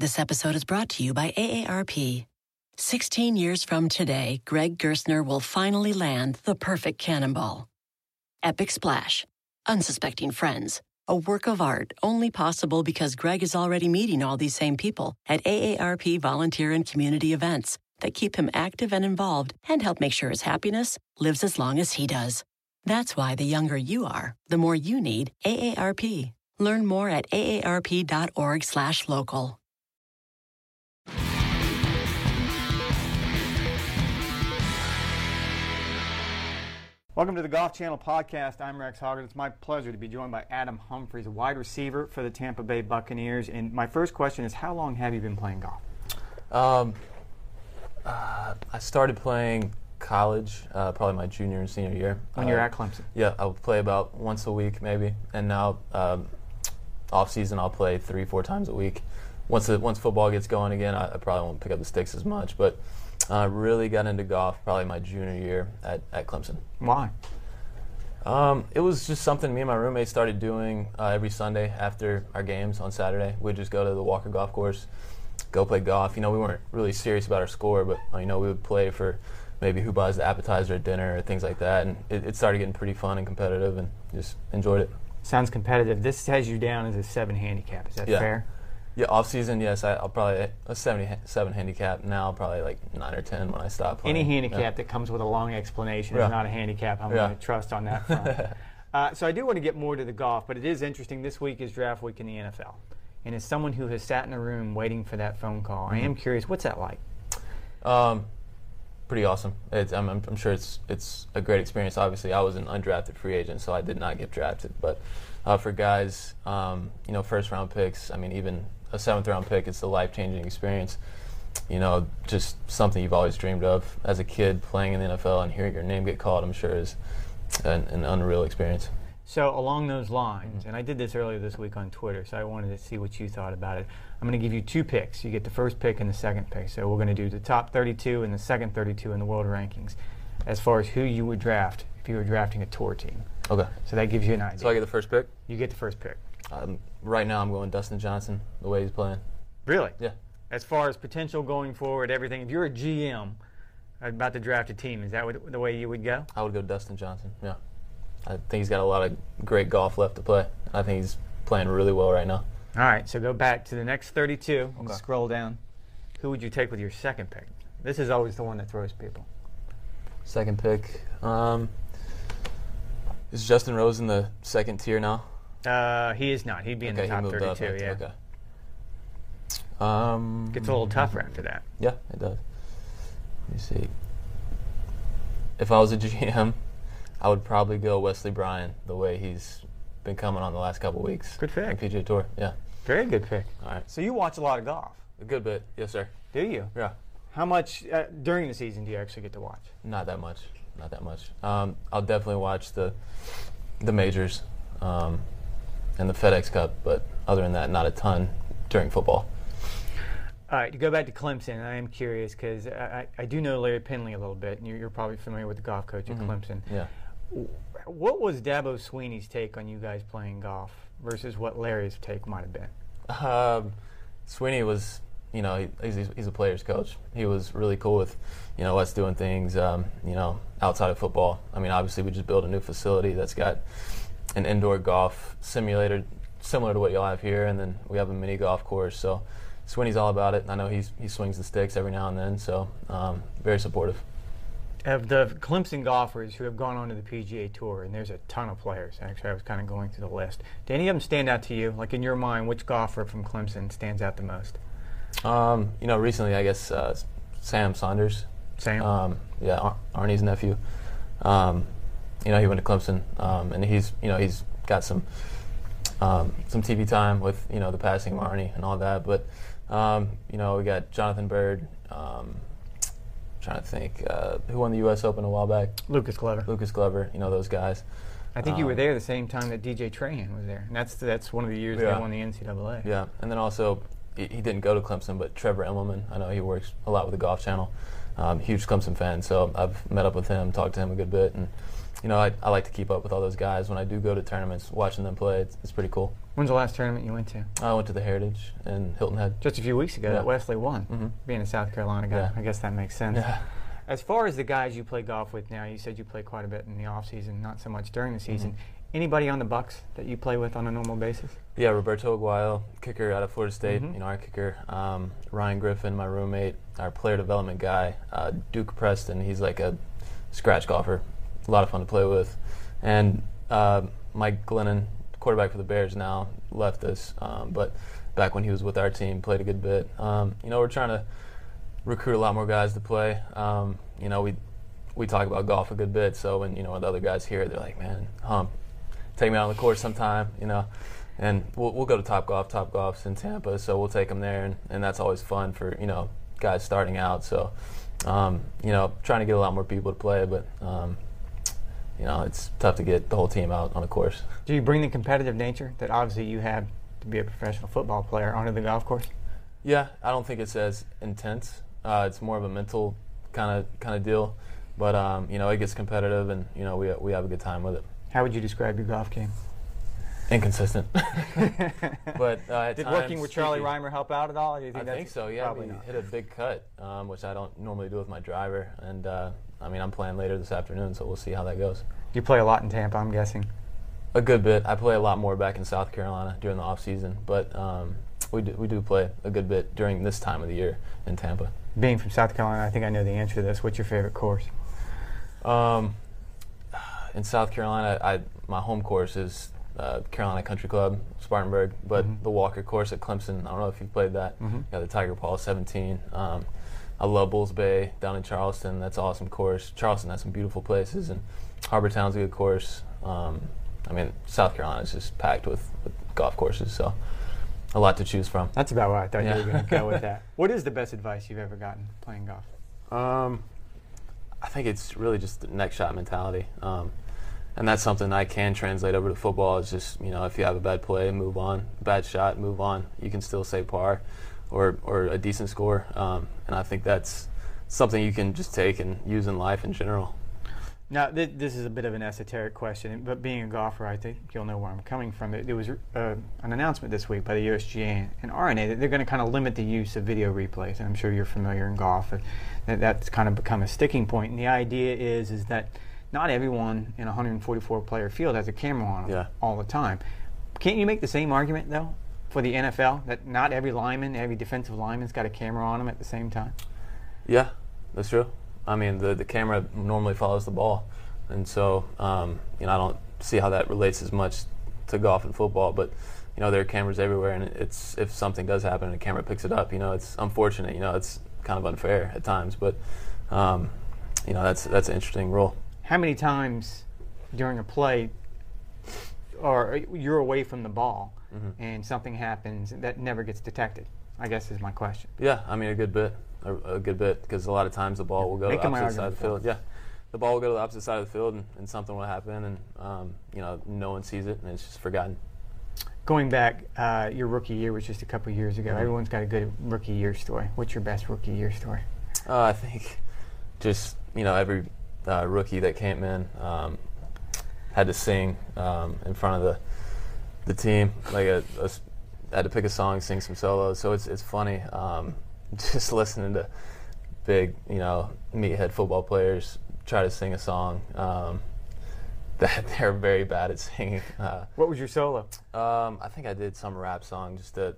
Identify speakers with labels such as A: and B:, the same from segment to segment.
A: This episode is brought to you by AARP. 16 years from today, Greg Gerstner will finally land the perfect cannonball. Epic Splash. Unsuspecting Friends. A work of art only possible because Greg is already meeting all these same people at AARP volunteer and community events that keep him active and involved and help make sure his happiness lives as long as he does. That's why the younger you are, the more you need AARP. Learn more at aarp.org/local.
B: Welcome to the Golf Channel podcast. I'm Rex Hoggard. It's my pleasure to be joined by Adam Humphries, a wide receiver for the Tampa Bay Buccaneers. And my first question is, how long have you been playing golf?
C: Um, uh, I started playing college, uh, probably my junior and senior year.
B: When you're
C: Uh,
B: at Clemson.
C: Yeah, I would play about once a week maybe, and now um, off season I'll play three, four times a week. Once the, once football gets going again, I, I probably won't pick up the sticks as much. But I really got into golf probably my junior year at, at Clemson.
B: Why?
C: Um, it was just something me and my roommates started doing uh, every Sunday after our games on Saturday. We'd just go to the Walker Golf Course, go play golf. You know, we weren't really serious about our score, but uh, you know, we would play for maybe who buys the appetizer at dinner or things like that. And it, it started getting pretty fun and competitive, and just enjoyed it.
B: Sounds competitive. This has you down as a seven handicap. Is that
C: Yeah.
B: fair?
C: Yeah, off season, yes, I, I'll probably a 77 handicap. Now, probably like nine or ten when I stop playing.
B: Any
C: Yeah.
B: handicap that comes with a long explanation
C: Yeah.
B: is not a handicap. I'm
C: Yeah.
B: going to trust on that front. uh, so I do want to get more to the golf, but it is interesting. This week is draft week in the NFL. And as someone who has sat in a room waiting for that phone call, I
C: Mm-hmm.
B: am curious, what's that like?
C: Um, pretty awesome. It's, I'm, I'm I'm sure it's it's a great experience. Obviously, I was an undrafted free agent, so I did not get drafted. But uh, for guys, um, you know, first round picks. I mean, even a seventh round pick, it's a life changing experience. You know, just something you've always dreamed of as a kid playing in the NFL and hearing your name get called. I'm sure is an, an unreal experience.
B: So along those lines,
C: Mm-hmm.
B: and I did this earlier this week on Twitter, so I wanted to see what you thought about it. I'm going to give you two picks. You get the first pick and the second pick. So we're going to do the top 32 and the second 32 in the world rankings, as far as who you would draft if you were drafting a tour team.
C: Okay,
B: So that gives you an idea.
C: so I get the first pick.
B: you get the first pick.
C: Um, right now, I'm going Dustin Johnson. The way he's playing.
B: Really?
C: Yeah.
B: As far as potential going forward, everything. If you're a GM about to draft a team, is that what, the way you would go?
C: I would go Dustin Johnson. Yeah, I think he's got a lot of great golf left to play. I think he's playing really well right now.
B: All right. So go back to the next 32 and
C: Okay.
B: scroll down. Who would you take with your second pick? This is always the one that throws people.
C: Second pick. Um, is Justin Rose in the second tier now?
B: Uh, he is not. He'd be in
C: okay,
B: the top 32.
C: up.
B: Yeah.
C: Okay. Um,
B: Gets a little tougher after that.
C: Yeah, it does. Let me see. If I was a GM, I would probably go Wesley Bryan the way he's been coming on the last couple weeks.
B: Good pick.
C: on PGA Tour. Yeah.
B: Very good pick.
C: All right.
B: So you watch a lot of golf,
C: A good bit. Yes, sir.
B: do you?
C: Yeah.
B: How much uh, during the season do you actually get to watch?
C: Not that much. Not that much. Um, I'll definitely watch the the majors um, and the FedEx Cup, but other than that, not a ton during football.
B: All right, to go back to Clemson, I am curious because I, I do know Larry Penley a little bit, and you're, you're probably familiar with the golf coach at Clemson.
C: Yeah.
B: What was Dabo Swinney's take on you guys playing golf versus what Larry's take might have been?
C: Um, Sweeney was, you know, he, he's, he's a player's coach. He was really cool with, you know, us doing things, um, you know, outside of football. I mean, obviously, we just built a new facility that's got an indoor golf simulator similar to what you'll have here, and then we have a mini golf course. So Swinney's all about it. I know he's, he swings the sticks every now and then, so um, very supportive.
B: Of the Clemson golfers who have gone on to the PGA Tour, and there's a ton of players. Actually, I was kind of going through the list. Do any of them stand out to you? Like in your mind, which golfer from Clemson stands out the most?
C: Um, you know, recently, I guess uh, Sam Saunders.
B: Sam.
C: Um, yeah, Ar- Arnie's nephew. Um, you know, he went to Clemson, um, and he's you know he's got some um, some TV time with you know the passing of Arnie and all that. But um, you know we got Jonathan Byrd. Um, trying to think uh, who won the U.S. Open a while back.
B: Lucas Glover.
C: Lucas Glover. You know those guys.
B: I think you were
C: Um,
B: there the same time that DJ Trahan was there, and that's that's one of the years
C: Yeah.
B: they won the NCAA.
C: Yeah, and then also he, he didn't go to Clemson, but Trevor Immelman. I know he works a lot with the Golf Channel. Um, huge Clemson fan, so I've met up with him, talked to him a good bit, and you know I, I like to keep up with all those guys. When I do go to tournaments, watching them play, it's, it's pretty cool.
B: When's the last tournament you went to?
C: I went to the Heritage in Hilton Head.
B: Just a few weeks ago
C: Yeah.
B: that Wesley won.
C: Mhm.
B: Being a South Carolina guy,
C: Yeah.
B: I guess that makes sense.
C: Yeah.
B: As far as the guys you play golf with now, you said you play quite a bit in the off season, not so much during the season. Anybody on the Bucks that you play with on a normal basis?
C: Yeah, Roberto Aguayo, kicker out of Florida State.
B: Mhm.
C: You know, our kicker. Um, Ryan Griffin, my roommate, our player development guy. Uh, Duke Preston, he's like a scratch golfer. A lot of fun to play with. And uh, Mike Glennon, quarterback for the Bears now, left us. Um, but back when he was with our team, played a good bit. Um, you know, we're trying to recruit a lot more guys to play. Um, you know, we we talk about golf a good bit. So when you know when the other guys hear it, they're like, "Man, hump, take me out on the course sometime." You know, and we'll we'll go to Top Golf. Top Golf's in Tampa, so we'll take them there, and, and that's always fun for you know guys starting out. So, um, you know, trying to get a lot more people to play, but um, you know, it's tough to get the whole team out on the course.
B: Do you bring the competitive nature that obviously you have to be a professional football player onto the golf course?
C: Yeah, I don't think it's as intense. Uh, it's more of a mental kind of kind of deal, but um, you know, it gets competitive, and you know, we we have a good time with it.
B: How would you describe your golf game?
C: Inconsistent, but uh,
B: Did
C: times
B: working with Charlie
C: streaky.
B: Rymer help out at all? Or do
C: I
B: think
C: think so. Yeah,
B: probably
C: we
B: not?
C: hit a big cut, um, which I don't normally do with my driver, and uh, I mean, I'm playing later this afternoon, so we'll see how that goes.
B: You play a lot in Tampa, I'm guessing.
C: A good bit. I play a lot more back in South Carolina during the off season, but um, we do, we do play a good bit during this time of the year in Tampa.
B: Being from South Carolina, I think I know the answer to this. What's your favorite course?
C: Um, in South Carolina, I my home course is uh, Carolina Country Club, Spartanburg, but
B: Mhm.
C: the Walker course at Clemson. I don't know if you've played that.
B: Mhm.
C: Yeah, the Tiger Paw 17. Um, I love Bulls Bay down in Charleston. That's an awesome course. Charleston has some beautiful places, and Harbour Town's a good course. Um, I mean, South Carolina is just packed with, with golf courses, so a lot to choose from.
B: That's about where I thought
C: Yeah.
B: you were going to go with that. What is the best advice you've ever gotten playing golf?
C: Um, I think it's really just the next shot mentality. Um, and that's something I can translate over to football. Is just you know if you have a bad play, move on. Bad shot, move on. You can still say par, or or a decent score. Um, and I think that's something you can just take and use in life in general.
B: Now, th- this is a bit of an esoteric question, but being a golfer, I think you'll know where I'm coming from. There was uh, an announcement this week by the USGA and R&A that they're going to kind of limit the use of video replays, and I'm sure you're familiar in golf. That that's kind of become a sticking point. And the idea is is that not everyone in a 144 player field has a camera on them
C: Yeah.
B: all the time. Can't you make the same argument though for the NFL that not every lineman, every defensive lineman's got a camera on them at the same time?
C: Yeah, that's true. I mean, the the camera normally follows the ball, and so um, you know I don't see how that relates as much to golf and football. But you know there are cameras everywhere, and it's if something does happen and a camera picks it up, you know it's unfortunate. You know it's kind of unfair at times, but um, you know that's that's an interesting rule.
B: How many times during a play or you're away from the ball
C: Mm-hmm.
B: and something happens that never gets detected i guess is my question
C: Yeah, I mean a good bit, a, a good bit, because a lot of times the ball will go to the opposite side of the field. Yeah, the ball will go to the opposite side of the field, and, and something will happen, and um, you know no one sees it, and it's just forgotten.
B: going back uh, your rookie year was just a couple years ago
C: Mhm.
B: everyone's got a good rookie year story what's your best rookie year story
C: Uh, I think just you know every uh, rookie that came in um, had to sing um, in front of the the team. Like a, a s- had to pick a song, sing some solos. So it's it's funny um, just listening to big you know meathead football players try to sing a song um, that they're very bad at singing. Uh,
B: what was your solo
C: um, I think I did some rap song just to,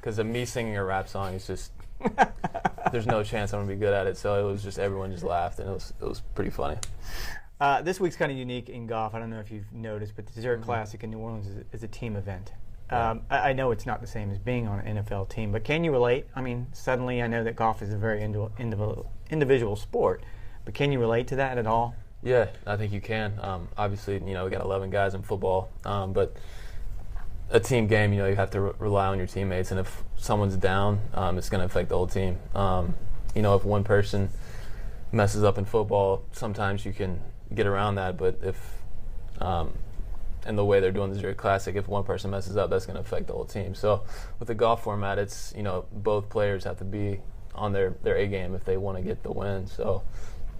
C: because of me singing a rap song is just, there's no chance I'm gonna be good at it. So it was just everyone just laughed and it was it was pretty funny.
B: uh, this week's kind of unique in golf i don't know if you've noticed but the Zurich
C: Mm-hmm.
B: classic in new orleans is, is a team event
C: Yeah.
B: um, I, I know it's not the same as being on an NFL team, but can you relate? I mean, suddenly I know that golf is a very individual, individual, individual sport, but can you relate to that at all?
C: Yeah, I think you can. Um, obviously, you know we got 11 guys in football, um, but a team game, you know, you have to re- rely on your teammates, and if someone's down, um, it's going to affect the whole team. Um, you know, if one person messes up in football, sometimes you can get around that, but if um, and the way they're doing the Zurich Classic, if one person messes up, that's going to affect the whole team. So with the golf format, it's you know both players have to be on their, their A game if they want to get the win. So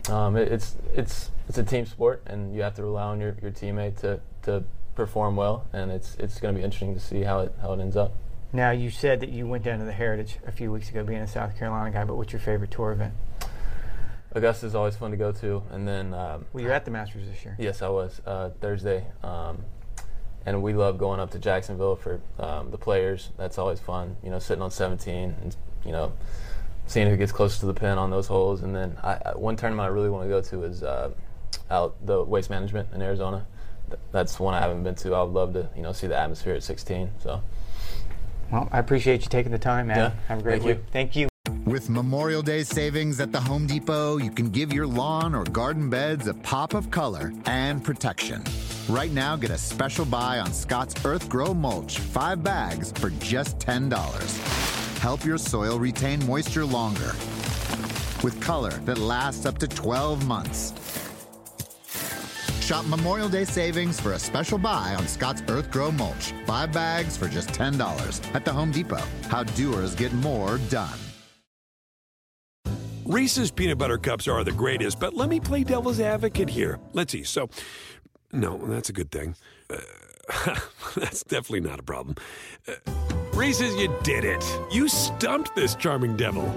C: um, it, it's it's it's a team sport, and you have to rely on your, your teammate to, to perform well, and it's it's going to be interesting to see how it how it ends up.
B: Now you said that you went down to the Heritage a few weeks ago, being a South Carolina guy. But what's your favorite tour event?
C: Augusta is always fun to go to, and then um,
B: well, you're at the Masters this year.
C: Yes, I was uh, Thursday, um, and we love going up to Jacksonville for um, the players. That's always fun. You know, sitting on 17 and you know seeing who gets close to the pin on those holes. And then I, I, one tournament I really want to go to is uh, out the Waste Management in Arizona. Th- that's one I haven't been to. I would love to you know see the atmosphere at 16. So.
B: Well, I appreciate you taking the time, man.
C: Yeah.
B: Have a great
C: Thank
B: week.
C: you.
B: Thank you.
D: With Memorial Day savings at the Home Depot, you can give your lawn or garden beds a pop of color and protection. Right now, get a special buy on Scotts Earthgro Mulch, five bags for just $10. Help your soil retain moisture longer with color that lasts up to 12 months. Shop Memorial Day savings for a special buy on Scotts Earthgro Mulch, five bags for just $10 at the Home Depot. How doers get more done.
E: Reese's peanut butter cups are the greatest, but let me play devil's advocate here. Let's see. So, no, that's a good thing. Uh, that's definitely not a problem. Uh, Reese's, you did it. You stumped this charming devil.